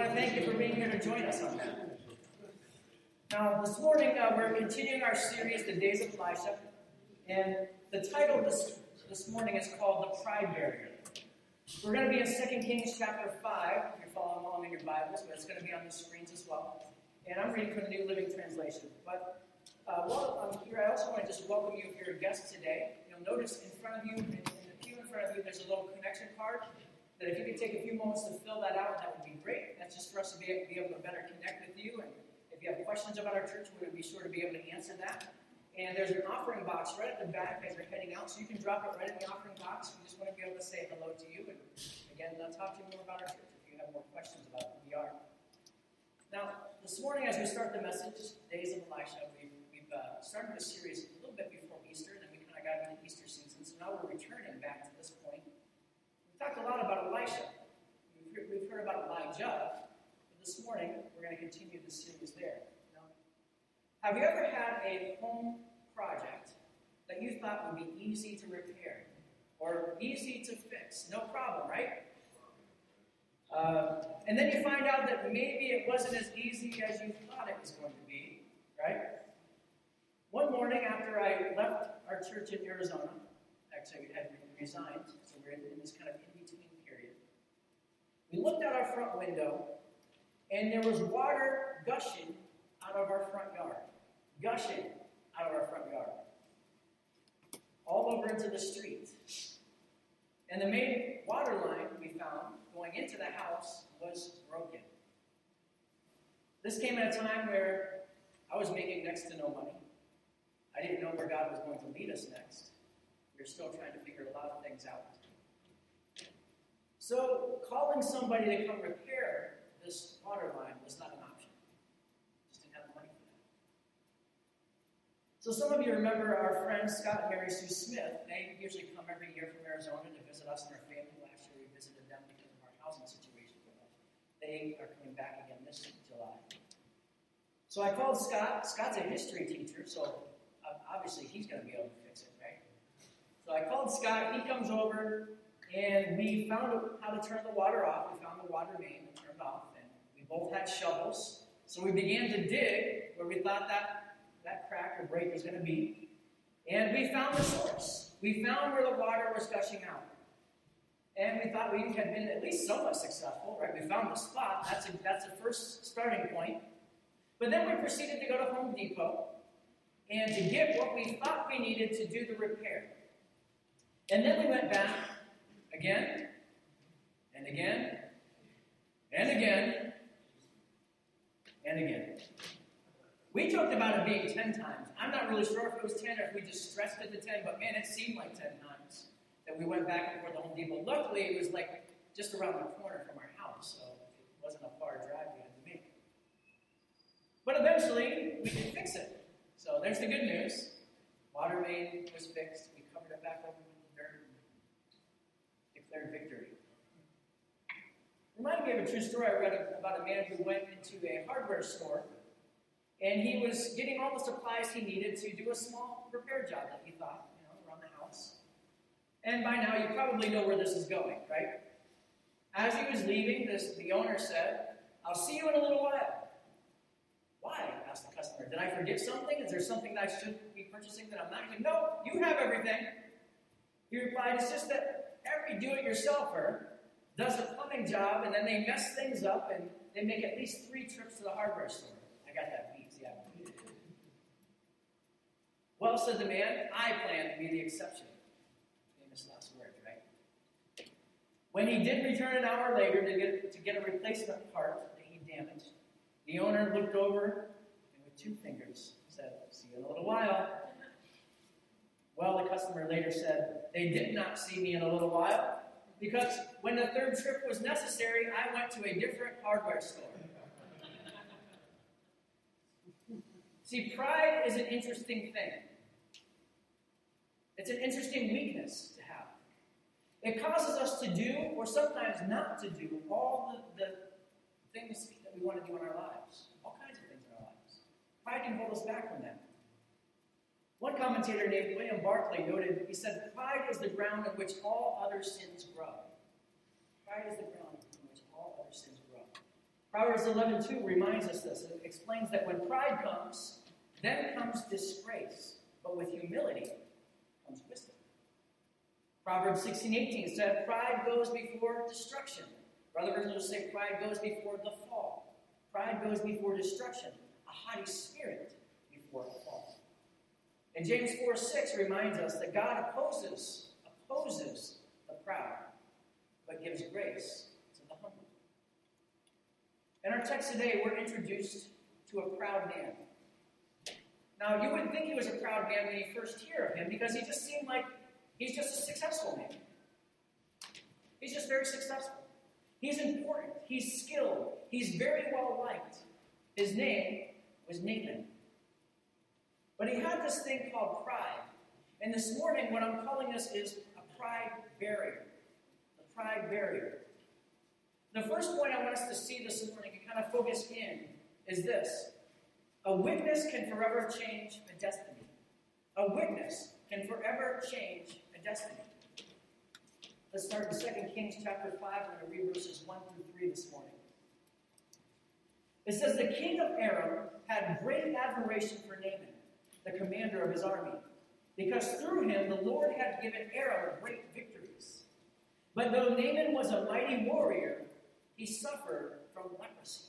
want to thank you for being here to join us on that. Now, this morning uh, we're continuing our series, The Days of Elisha, and the title this, this morning is called The Pride Barrier. We're going to be in 2 Kings chapter 5, if you're following along in your Bibles, but it's going to be on the screens as well. And I'm reading from the New Living Translation. But uh, while I'm here, I also want to just welcome you if you're a guest today. You'll notice in front of you, in, in the pew in front of you, there's a little connection card that if you could take a few moments to fill that out, that would be great. That's just for us to be, be able to better connect with you. And if you have questions about our church, we would be sure to be able to answer that. And there's an offering box right at the back as you're heading out, so you can drop it right in the offering box. We just want to be able to say hello to you. And again, let's talk to you more about our church if you have more questions about who we are. Now, this morning, as we start the message, Days of Elisha, we've, we've uh, started a series a little bit before Easter, and then we kind of got into Easter season. So now we're returning back to this talked a lot about Elisha. We've heard about Elijah. But this morning, we're going to continue the series there. Now, have you ever had a home project that you thought would be easy to repair or easy to fix? No problem, right? Uh, and then you find out that maybe it wasn't as easy as you thought it was going to be, right? One morning after I left our church in Arizona, actually I had resigned, so we're in, in this kind of we looked out our front window, and there was water gushing out of our front yard. Gushing out of our front yard. All over into the street. And the main water line we found going into the house was broken. This came at a time where I was making next to no money. I didn't know where God was going to lead us next. We were still trying to figure a lot of things out. So calling somebody to come repair this water line was not an option. Just didn't have the money for that. So some of you remember our friends Scott and Mary Sue Smith. They usually come every year from Arizona to visit us and our family. Last year we visited them because of our housing situation. They are coming back again this July. So I called Scott. Scott's a history teacher, so uh, obviously he's going to be able to fix it, right? So I called Scott. He comes over and we found how to turn the water off. We found the water main and turned off, and we both had shovels. So we began to dig where we thought that, that crack or break was going to be. And we found the source. We found where the water was gushing out. And we thought we had been at least somewhat successful, right? We found the spot. That's a, that's the first starting point. But then we proceeded to go to Home Depot and to get what we thought we needed to do the repair. And then we went back Again, and again, and again, and again. We talked about it being 10 times. I'm not really sure if it was 10 or if we just stressed it to 10, but man, it seemed like 10 times that we went back and forth to Home Depot. Luckily, it was like just around the corner from our house, so it wasn't a far drive to make. But eventually, we did fix it. So there's the good news. Water main was fixed. We covered it back over declared victory. Reminded me of a true story I read about a man who went into a hardware store and he was getting all the supplies he needed to do a small repair job that he thought, you know, around the house. And by now you probably know where this is going, right? As he was leaving, this the owner said, I'll see you in a little while. Why? asked the customer. Did I forget something? Is there something that I should be purchasing that I'm not? He no, you have everything. He replied, It's just that every do-it-yourselfer does a plumbing job and then they mess things up and they make at least three trips to the hardware store. I got that beat, yeah. Well, said the man, I plan to be the exception. Famous last words, right? When he did return an hour later to get, to get a replacement part that he damaged, the owner looked over and with two fingers said, See you in a little while. Well, the customer later said, they did not see me in a little while because when the third trip was necessary, I went to a different hardware store. See, pride is an interesting thing. It's an interesting weakness to have. It causes us to do, or sometimes not to do, all the, the things that we want to do in our lives. All kinds of things in our lives. Pride can hold us back from that. One commentator named William Barclay noted, he said, Pride is the ground on which all other sins grow. Pride is the ground on which all other sins grow. Proverbs 11:2 reminds us this. It explains that when pride comes, then comes disgrace, but with humility comes wisdom. Proverbs 16:18 said, "Pride goes before destruction." Other versions will say, "Pride goes before the fall." Pride goes before destruction. A haughty spirit before a fall. And James 4 6 reminds us that God opposes opposes the proud, but gives grace to the humble. In our text today, we're introduced to a proud man. Now, you wouldn't think he was a proud man when you first hear of him because he just seemed like he's just a successful man. He's just very successful. He's important. He's skilled. He's very well liked. His name was Naaman. But he had this thing called pride. And this morning, what I'm calling this is a pride barrier. A pride barrier. The first point I want us to see this morning and kind of focus in is this a witness can forever change a destiny. A witness can forever change a destiny. Let's start in 2 Kings chapter 5. I'm going to read verses 1 through 3 this morning. It says, The king of Aram had great admiration for Naaman, the commander of his army, because through him the Lord had given Aram great victories. But though Naaman was a mighty warrior, he suffered from leprosy.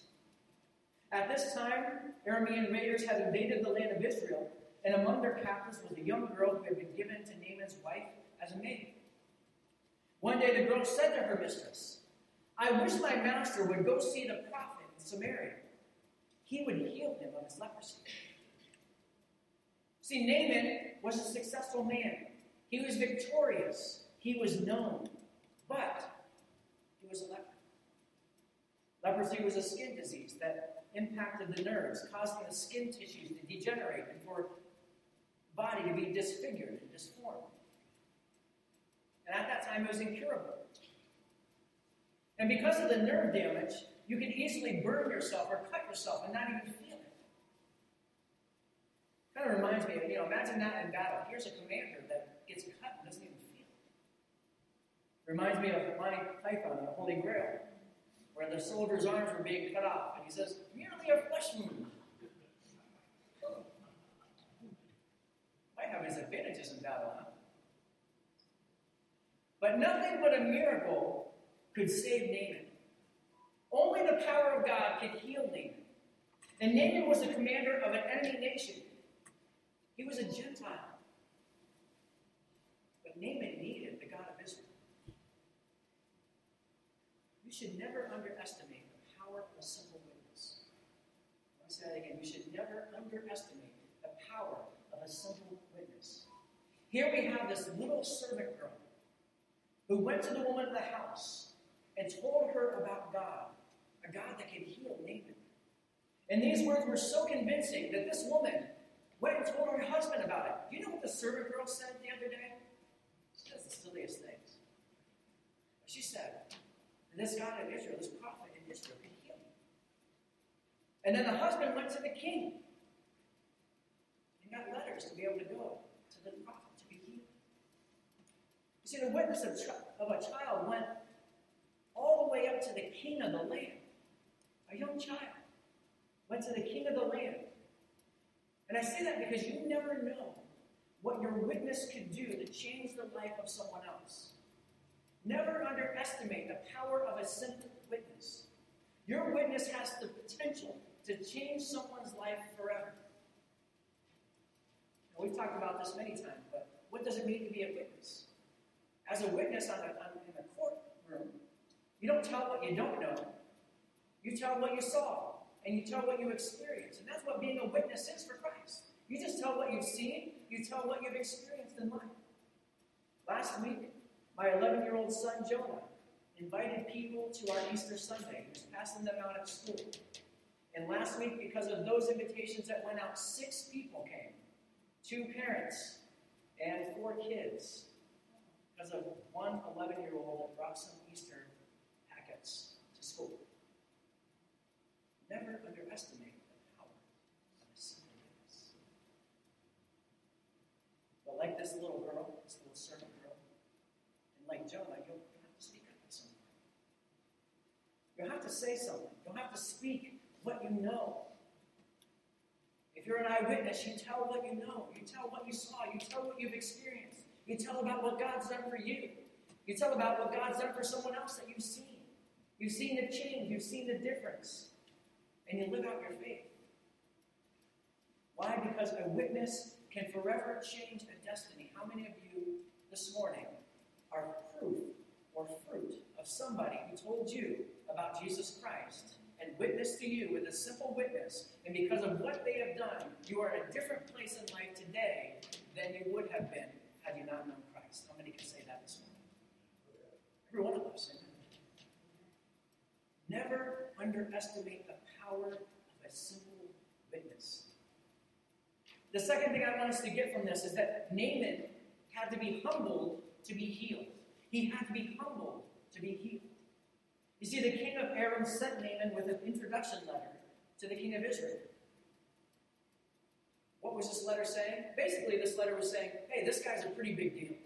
At this time, Aramean raiders had invaded the land of Israel, and among their captives was a young girl who had been given to Naaman's wife as a maid. One day the girl said to her mistress, I wish my master would go see the prophet in Samaria. He would heal him of his leprosy. See, Naaman was a successful man. He was victorious. He was known. But he was a leper. Leprosy was a skin disease that impacted the nerves, causing the skin tissues to degenerate and for the body to be disfigured and disformed. And at that time, it was incurable. And because of the nerve damage, you can easily burn yourself or cut yourself and not even. Kind of reminds me of, you know, imagine that in battle. Here's a commander that gets cut and doesn't even feel it. Reminds me of Monty Python and the Holy Grail where the soldier's arms were being cut off. And he says, merely a flesh wound. Might have his advantages in battle, huh? But nothing but a miracle could save Naaman. Only the power of God could heal Naaman. And Naaman was the commander of an enemy nation. He was a Gentile. But Naaman needed the God of Israel. You should never underestimate the power of a simple witness. I say that again. You should never underestimate the power of a simple witness. Here we have this little servant girl who went to the woman of the house and told her about God, a God that could heal Naaman. And these words were so convincing that this woman went and told her husband about it. You know what the servant girl said the other day? She does the silliest things. She said, this God of Israel, this prophet in Israel, can heal me. And then the husband went to the king and got letters to be able to go to the prophet to be healed. You see, the witness of, of a child went all the way up to the king of the land. A young child went to the king of the land. And I say that because you never know what your witness could do to change the life of someone else. Never underestimate the power of a simple witness. Your witness has the potential to change someone's life forever. Now, we've talked about this many times, but what does it mean to be a witness? As a witness on a, on, in a courtroom, you don't tell what you don't know. You tell what you saw, and you tell what you experience. And that's what being a witness is for Christ. You just tell what you've seen, you tell what you've experienced in life. Last week, my 11 year old son, Jonah, invited people to our Easter Sunday. He was passing them out at school. And last week, because of those invitations that went out, six people came two parents and four kids. Because of one 11 year old brought some Easter packets to school. Never underestimate the power of a simple. But like this little girl, this little servant girl, and like Jonah, you'll have to speak up at some point. You'll have to say something. don't have to speak what you know. If you're an eyewitness, you tell what you know. You tell what you saw. You tell what you've experienced. You tell about what God's done for you. You tell about what God's done for someone else that you've seen. You've seen the change. You've seen the difference. And you live out your faith. Why? Because a witness can forever change a destiny. How many of you this morning are proof or fruit of somebody who told you about Jesus Christ and witnessed to you with a simple witness, and because of what they have done, you are in a different place in life today than you would have been had you not known Christ? How many can say that this morning? Every one of us. Never underestimate the power of a simple witness. The second thing I want us to get from this is that Naaman had to be humbled to be healed. He had to be humbled to be healed. You see, the king of Aram sent Naaman with an introduction letter to the king of Israel. What was this letter saying? Basically, this letter was saying, hey, this guy's a pretty big deal.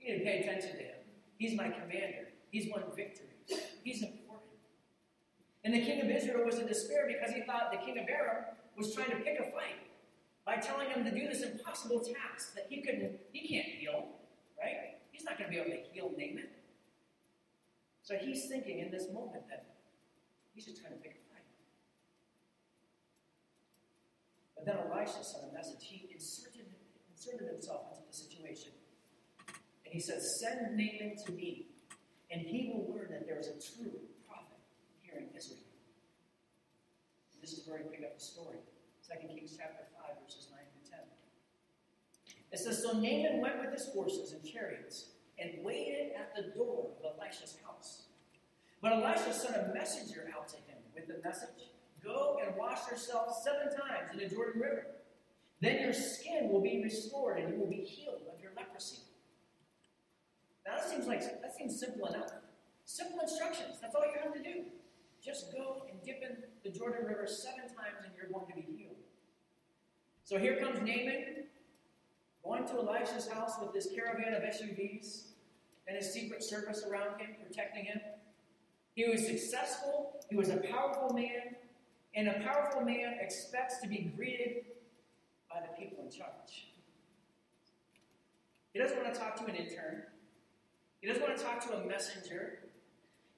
You need to pay attention to him. He's my commander. He's won victories. He's important. And the king of Israel was in despair because he thought the king of Aram was trying to pick a fight by telling him to do this impossible task that he couldn't, he can't heal, right? He's not going to be able to heal Naaman. So he's thinking in this moment that he's just trying to pick a fight. But then Elisha sent a message. He inserted, inserted himself into the situation. And he says, Send Naaman to me, and he will learn that there is a true prophet here in Israel. And this is where we pick up the story. 2 Kings chapter 5, verses 9 through 10. It says, So Naaman went with his horses and chariots and waited at the door of Elisha's house. But Elisha sent a messenger out to him with the message Go and wash yourself seven times in the Jordan River. Then your skin will be restored and you will be healed of your leprosy. Now that seems like that seems simple enough. Simple instructions. That's all you have to do. Just go and dip in the Jordan River seven times and you're going to be healed. So here comes Naaman going to Elisha's house with this caravan of SUVs and his secret service around him, protecting him. He was successful, he was a powerful man, and a powerful man expects to be greeted by the people in charge. He doesn't want to talk to an intern. He doesn't want to talk to a messenger.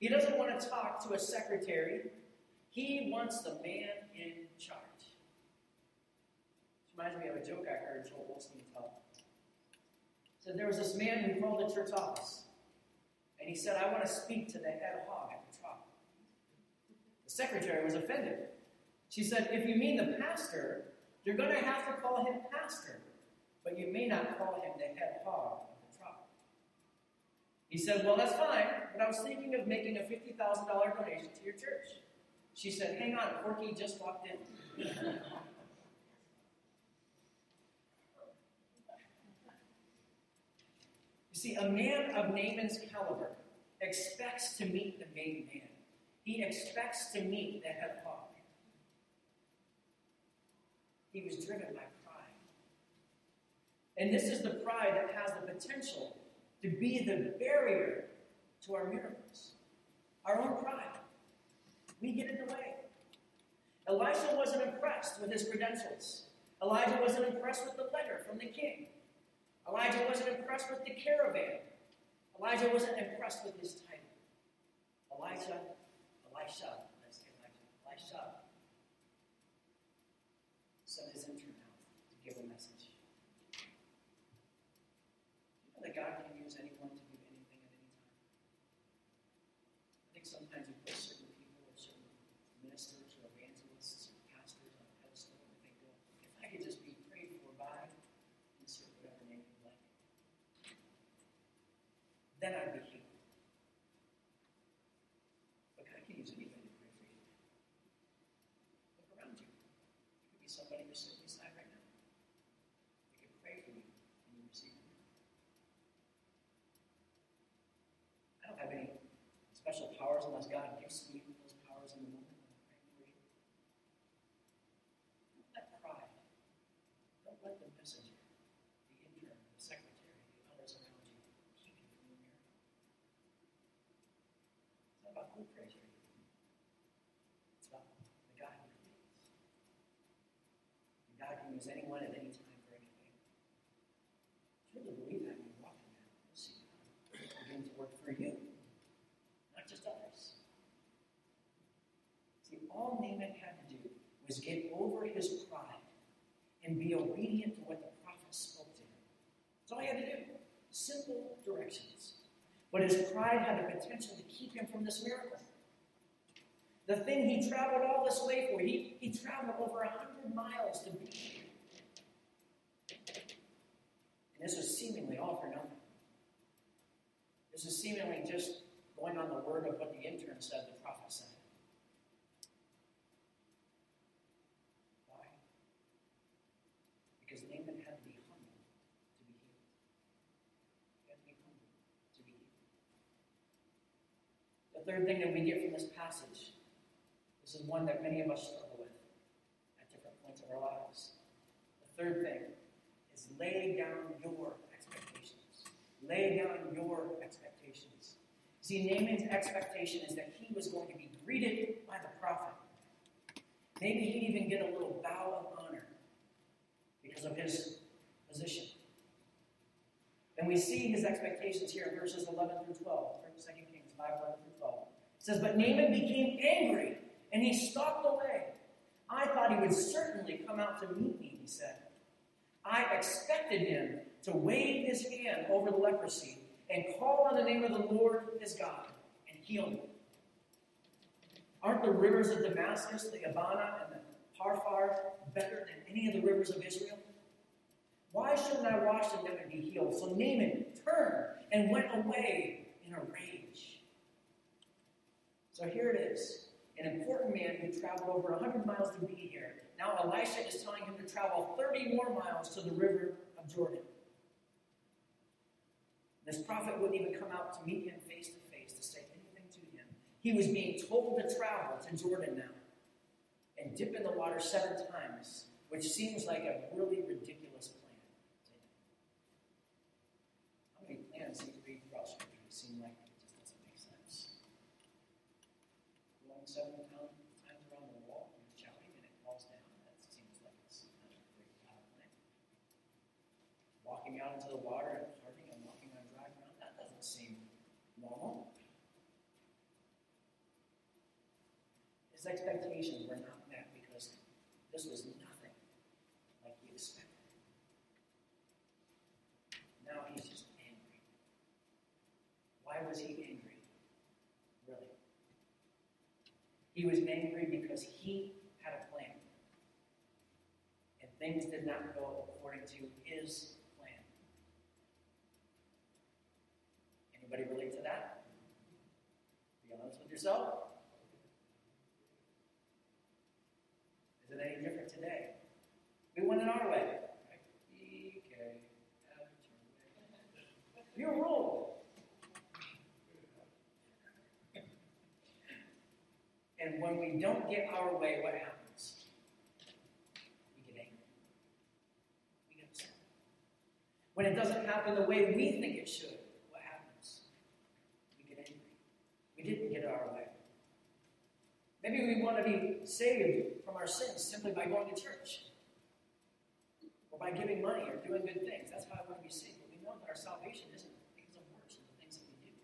He doesn't want to talk to a secretary. He wants the man in charge. This reminds me of a joke I heard Joel Osteen tell. So there was this man who called the church office, and he said, "I want to speak to the head hog at the top." The secretary was offended. She said, "If you mean the pastor, you're going to have to call him pastor, but you may not call him the head hog of the trial." He said, "Well, that's fine, but I was thinking of making a fifty thousand dollar donation to your church." She said, "Hang on, Porky just walked in." You see, a man of Naaman's caliber expects to meet the main man. He expects to meet the head hog. He was driven by pride. And this is the pride that has the potential to be the barrier to our miracles. Our own pride. We get in the way. Elisha wasn't impressed with his credentials. Elijah wasn't impressed with the letter from the king. Elijah wasn't impressed with the caravan. Elijah wasn't impressed with his title. Elijah, Elisha, let's get Elijah. Elisha special powers unless God gifts me with those powers in the moment. Don't let pride, don't let the messenger, the intern, the secretary, the others around you keep you from the miracle. It's not about who prays for you. It's about the God who creates. The God can use anyone at any time. Was get over his pride and be obedient to what the prophet spoke to him. That's all he had to do. Simple directions. But his pride had the potential to keep him from this miracle. The thing he traveled all this way for, he, he traveled over 100 miles to be here. And this was seemingly all for nothing. This is seemingly just going on the word of what the intern said, the prophet said. Why? Because Naaman had to be humble to be healed. He had to be humble to be healed. The third thing that we get from this passage this is one that many of us struggle with at different points of our lives. The third thing is lay down your expectations. Lay down your expectations. See, Naaman's expectation is that he was going to be greeted by the prophet. Maybe he'd even get a little bow of honor because of his position. And we see his expectations here in verses 11 through 12, 2 Kings 5 11 through 12. It says, But Naaman became angry and he stalked away. I thought he would certainly come out to meet me, he said. I expected him to wave his hand over the leprosy and call on the name of the Lord his God and heal me. Aren't the rivers of Damascus, the Abana, and the Pharpar better than any of the rivers of Israel? Why shouldn't I wash in them and be healed? So Naaman turned and went away in a rage. So here it is an important man who traveled over 100 miles to be here. Now Elisha is telling him to travel 30 more miles to the river of Jordan. This prophet wouldn't even come out to meet him face to face to say anything to him. He was being told to travel to Jordan now and dip in the water seven times, which seems like a really ridiculous plan. How many plans do you read throughout Scripture seem like seven times around the wall, you're shouting and it falls down. That seems like it's not a great plan. Walking out into the water and parting and walking on dry ground, that doesn't seem normal. His expectations were not met because this was nothing like he expected. Now he's just angry. Why was he angry? He was angry because he had a plan. And things did not go according to his plan. Anybody relate to that? Be honest with yourself. Is it any different today? We went in our way. Your rule. And when we don't get our way, what happens? We get angry. We get upset. When it doesn't happen the way we think it should, what happens? We get angry. We didn't get our way. Maybe we want to be saved from our sins simply by going to church or by giving money or doing good things. That's how I want to be saved. But we know that our salvation isn't because of works and the things that we do.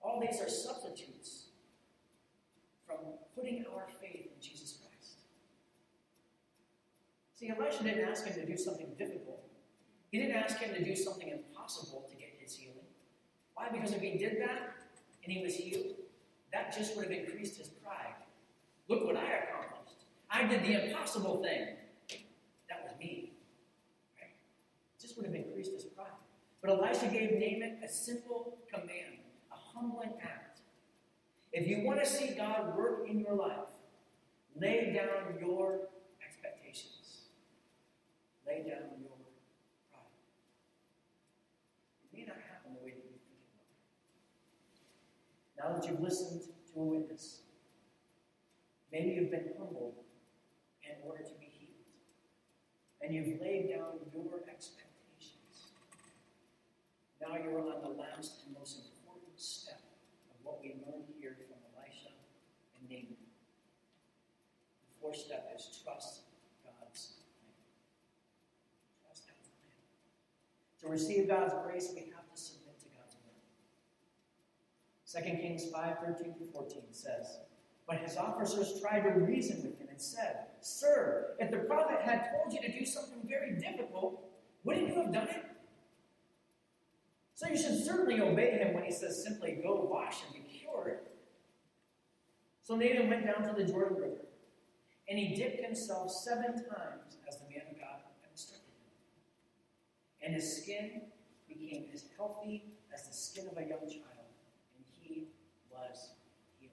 All these are substitutes from putting our faith in Jesus Christ. See, didn't ask him to do something difficult. He didn't ask him to do something impossible to get his healing. Why? Because if he did that and he was healed, that just would have increased his pride. Look what I accomplished. I did the impossible thing. That was me. Right? Just would have increased his pride. But Elisha gave Naaman a simple command, a humbling act. If you want to see God work in your life, lay down your. Lay down your pride. It may not happen the way that you think it will. Now that you've listened to a witness, maybe you've been humbled in order to be healed. And you've laid down your expectations. Now you're on the last and most important step of what we learned here from Elisha and Naaman. The fourth step is trust God's To receive God's grace, we have to submit to God's will. 2 Kings 5 13 through 14 says, But his officers tried to reason with him and said, Sir, if the prophet had told you to do something very difficult, wouldn't you have done it? So you should certainly obey him when he says simply, Go wash and be cured. So Naaman went down to the Jordan River, and he dipped himself seven times as the man of God had instructed him. And his skin became as healthy as the skin of a young child, and he was healed.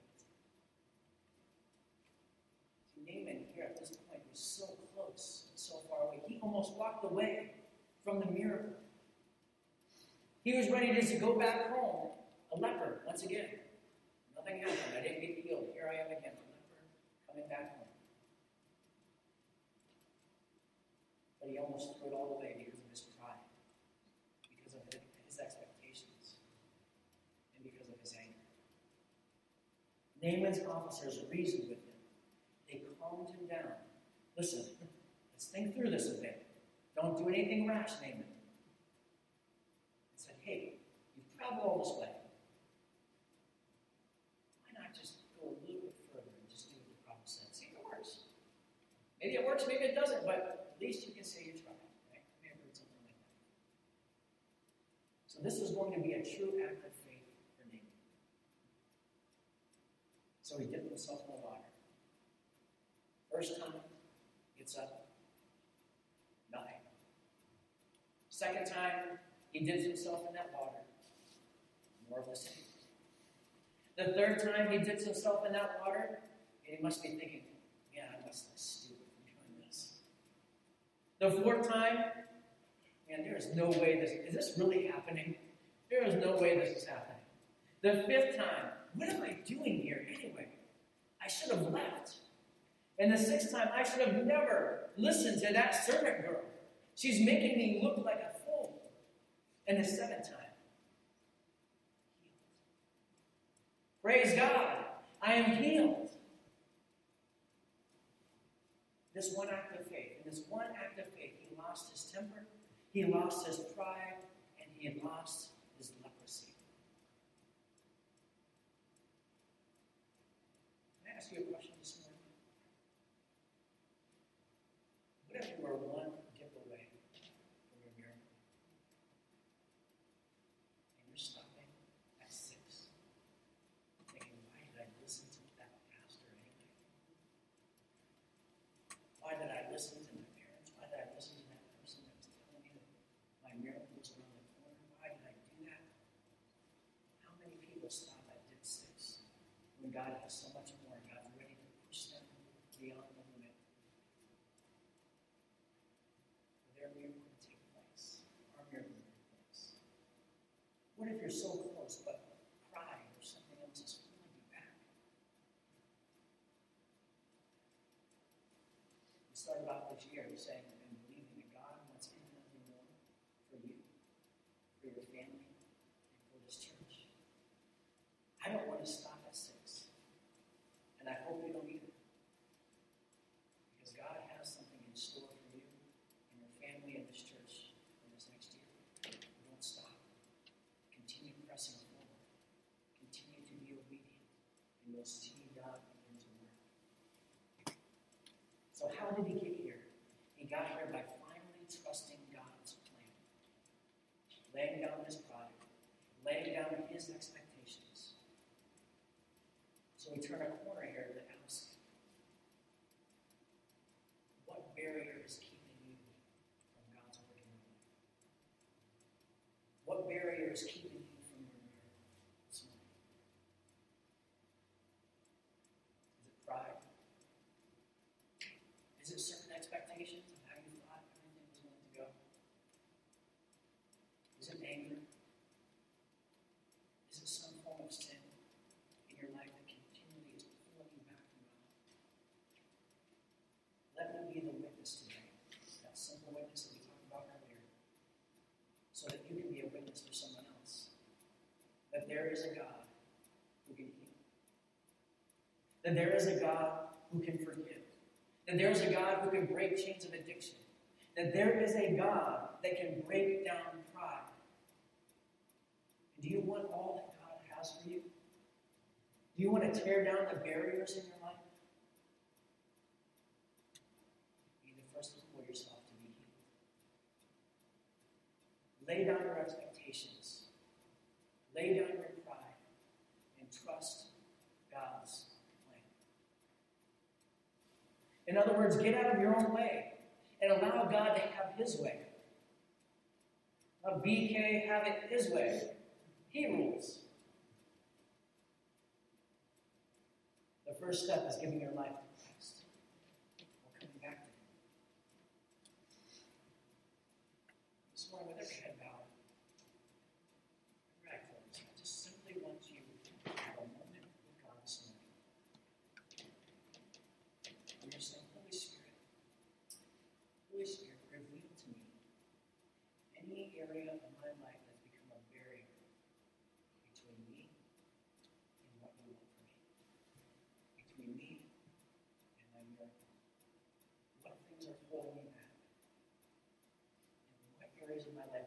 Naaman here at this point was so close and so far away. He almost walked away from the miracle. He was ready to go back home, a leper, once again. Nothing happened. I didn't get healed. Here I am again, a leper, coming back home. But he almost threw it all away because of his pride, because of his expectations, and because of his anger. Naaman's officers reasoned with him. They calmed him down. Listen, let's think through this a bit. Don't do anything rash, Naaman. And said, hey, you've traveled all this way. Why not just go a little bit further and just do what the prophet said? See if it works. Maybe it works, maybe it doesn't, but at least you can say you tried. Right? May have heard something like that. So this is going to be a true act of faith for Naaman. So he dipped himself in the water. First time, gets up, nothing. Second time, he dips himself in that water, more of the same. The third time he dips himself in that water, and he must be thinking, yeah, I must be stupid for doing this. The fourth time, man, there is no way this is this really happening? There is no way this is happening. The fifth time, what am I doing here anyway? I should have left. And the sixth time, I should have never listened to that servant girl. She's making me look like a fool. And the seventh time, healed. Praise God, I am healed. This one act of faith. In this one act of faith, he lost his temper, he lost his pride, and he lost his leprosy. Can I ask you a question this morning? What if you were one dip away from your miracle? And you're stopping at six, thinking, why did I listen to that pastor anyway? Why did I listen to my parents? Why did I listen to that person that was telling me that my miracle was around the corner? Why did I do that? How many people stop at dip six God has so much more? God's ready to push them beyond the limit for their miracle to take place, our miracle to take place. What if you're so close, but pride or something else is holding you back? We started off this year saying and believing that God wants infinitely more for you, for your family, and for this church. I don't want to stop at six. And I hope you don't either. Because God has something in store for you and your family and this church in this next year. Don't stop. Continue pressing forward. Continue to be obedient. And you'll see God begin to work. So, how did he get here? He got here by finally trusting God's plan, laying down his pride, laying down his expectations. So, we turn a that there is a God who can forgive, that there is a God who can break chains of addiction, that there is a God that can break down pride. Do you want all that God has for you? Do you want to tear down the barriers in your life? You need to first yourself to be healed. Lay down your expectations. Lay down your In other words, get out of your own way and allow God to have His way. Let BK have it His way. He rules. The first step is giving your life Jesús, Madre.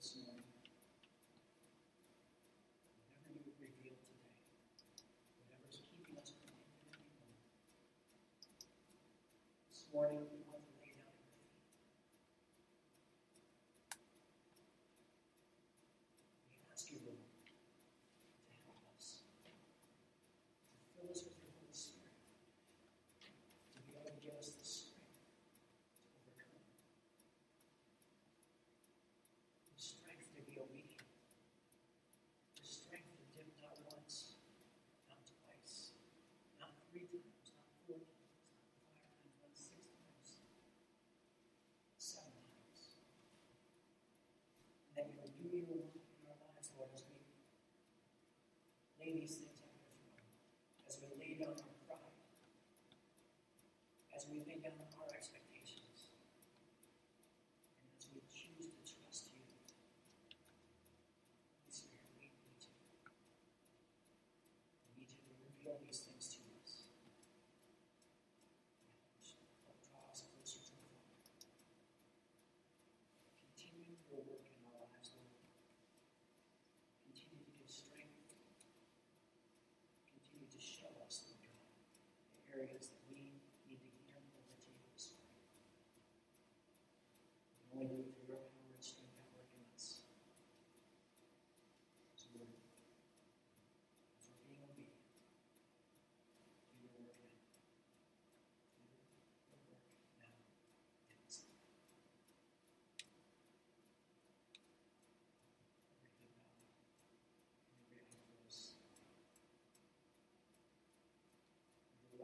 this morning. Whatever you reveal today, whatever is keeping us from being this morning. you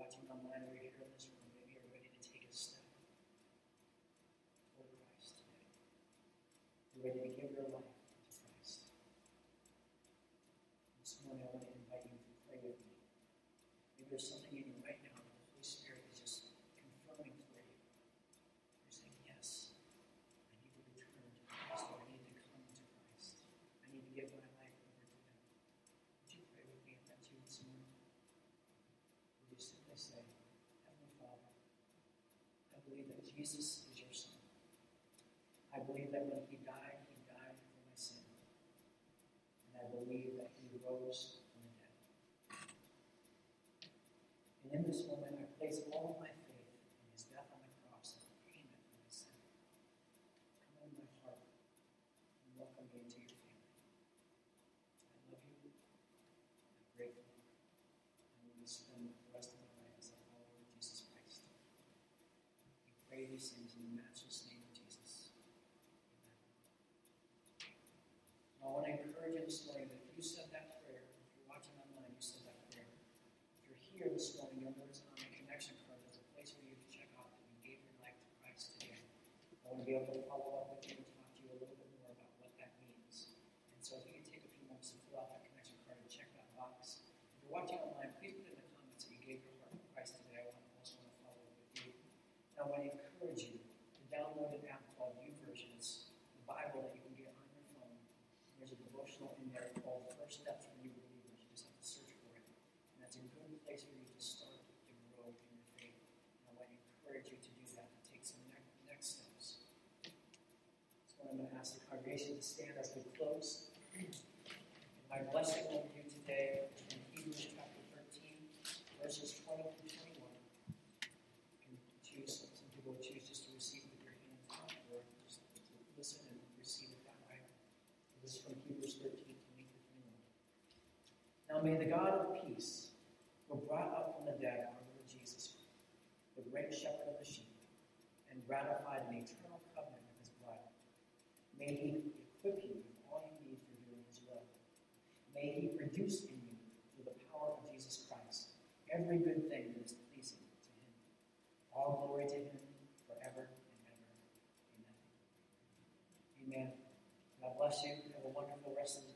I think I'm glad we're here in this room. Maybe you're ready to take a step toward Christ today. You're ready to give your life. Jesus is your son. I believe that when he died, he died for my sin. And I believe that he rose from the dead. And in this moment, I place all my these things in the matchless name of Jesus. Amen. I want to encourage you this morning that if you said that prayer, if you're watching online, you said that prayer. If you're here this morning, you'll notice on the connection card there's a place for you to check out that you gave your life to Christ today. I want to be able to follow up with you and talk to you a little bit more about what that means. And so if you can take a few moments to fill out that connection card and check that box. If you're watching online, please put in the comments that you gave your heart to Christ today. I want to also want to follow up with you. And I want to encourage you to download an app called YouVersion. It's the Bible that you can get on your phone. There's a devotional in there Steps for New Believers. You just have to search for it. And that's a good place for you to start to grow in your faith. And I want to encourage you to do that, to take some next, next steps. So I'm going to ask the congregation to stand as we close. My blessing over you today is in Hebrews chapter 13, verses 12 to 21. You can choose, some people would choose just to receive with your hands up, or just to listen and receive it that way. This is from Hebrews 13, 20 to 21. Now may the God of peace, who brought up from the dead our Lord Jesus, the great shepherd of the sheep, and ratified an eternal covenant with his blood, may he equip you with all you need for doing his will. May he produce in you, through the power of Jesus Christ, every good thing that is pleasing to him. All glory to him forever and ever. Amen. Amen. God bless you. Have a wonderful rest of the day.